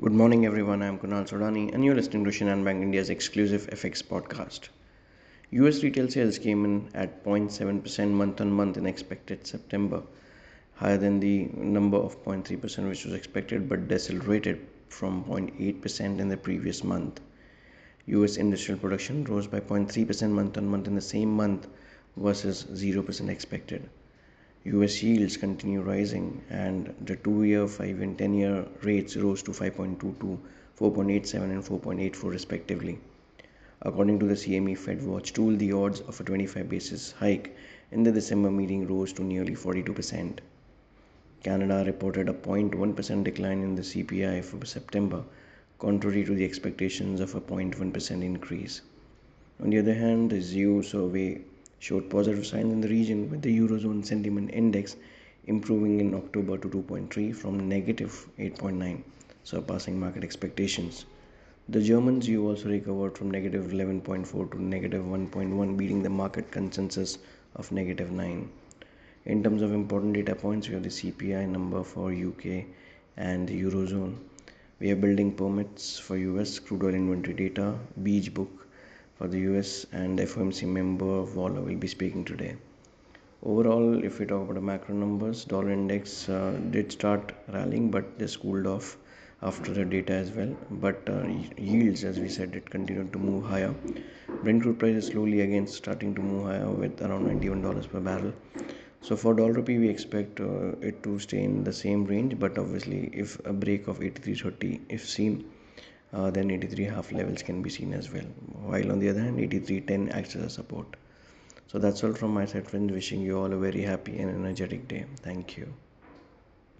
Good morning, everyone. I'm Kunal Sodani, and you're listening to Shinhan Bank India's exclusive FX podcast. US retail sales came in at 0.7% month on month in expected September, higher than the number of 0.3% which was expected but decelerated from 0.8% in the previous month. US industrial production rose by 0.3% month on month in the same month versus 0% expected. US yields continue rising and the 2-year, 5 and 10 year rates rose to 5.22, 4.87 and 4.84 respectively. According to the CME Fed Watch tool, the odds of a 25 basis hike in the December meeting rose to nearly 42%. Canada reported a 0.1% decline in the CPI for September, contrary to the expectations of a 0.1% increase. On the other hand, the ZEW survey showed positive signs in the region with the Eurozone Sentiment Index improving in October to 2.3 from negative 8.9, surpassing market expectations. The German ZEW also recovered from negative 11.4 to negative 1.1, beating the market consensus of negative 9. In terms of important data points, we have the CPI number for UK and the Eurozone. We are building permits for US crude oil inventory data, beige book, for the US and FOMC member Waller will be speaking today. Overall, if we talk about the macro numbers, dollar index uh, did start rallying, but this cooled off after the data as well. But uh, yields, as we said, it continued to move higher. Brent crude price is slowly again starting to move higher with around $91 per barrel. So for dollar rupee, we expect uh, it to stay in the same range, but obviously, if a break of 83.30 if seen, uh, then 83 half levels can be seen as well. While on the other hand 8310 acts as a support. So that's all from my side friends. Wishing you all a very happy and energetic day. Thank you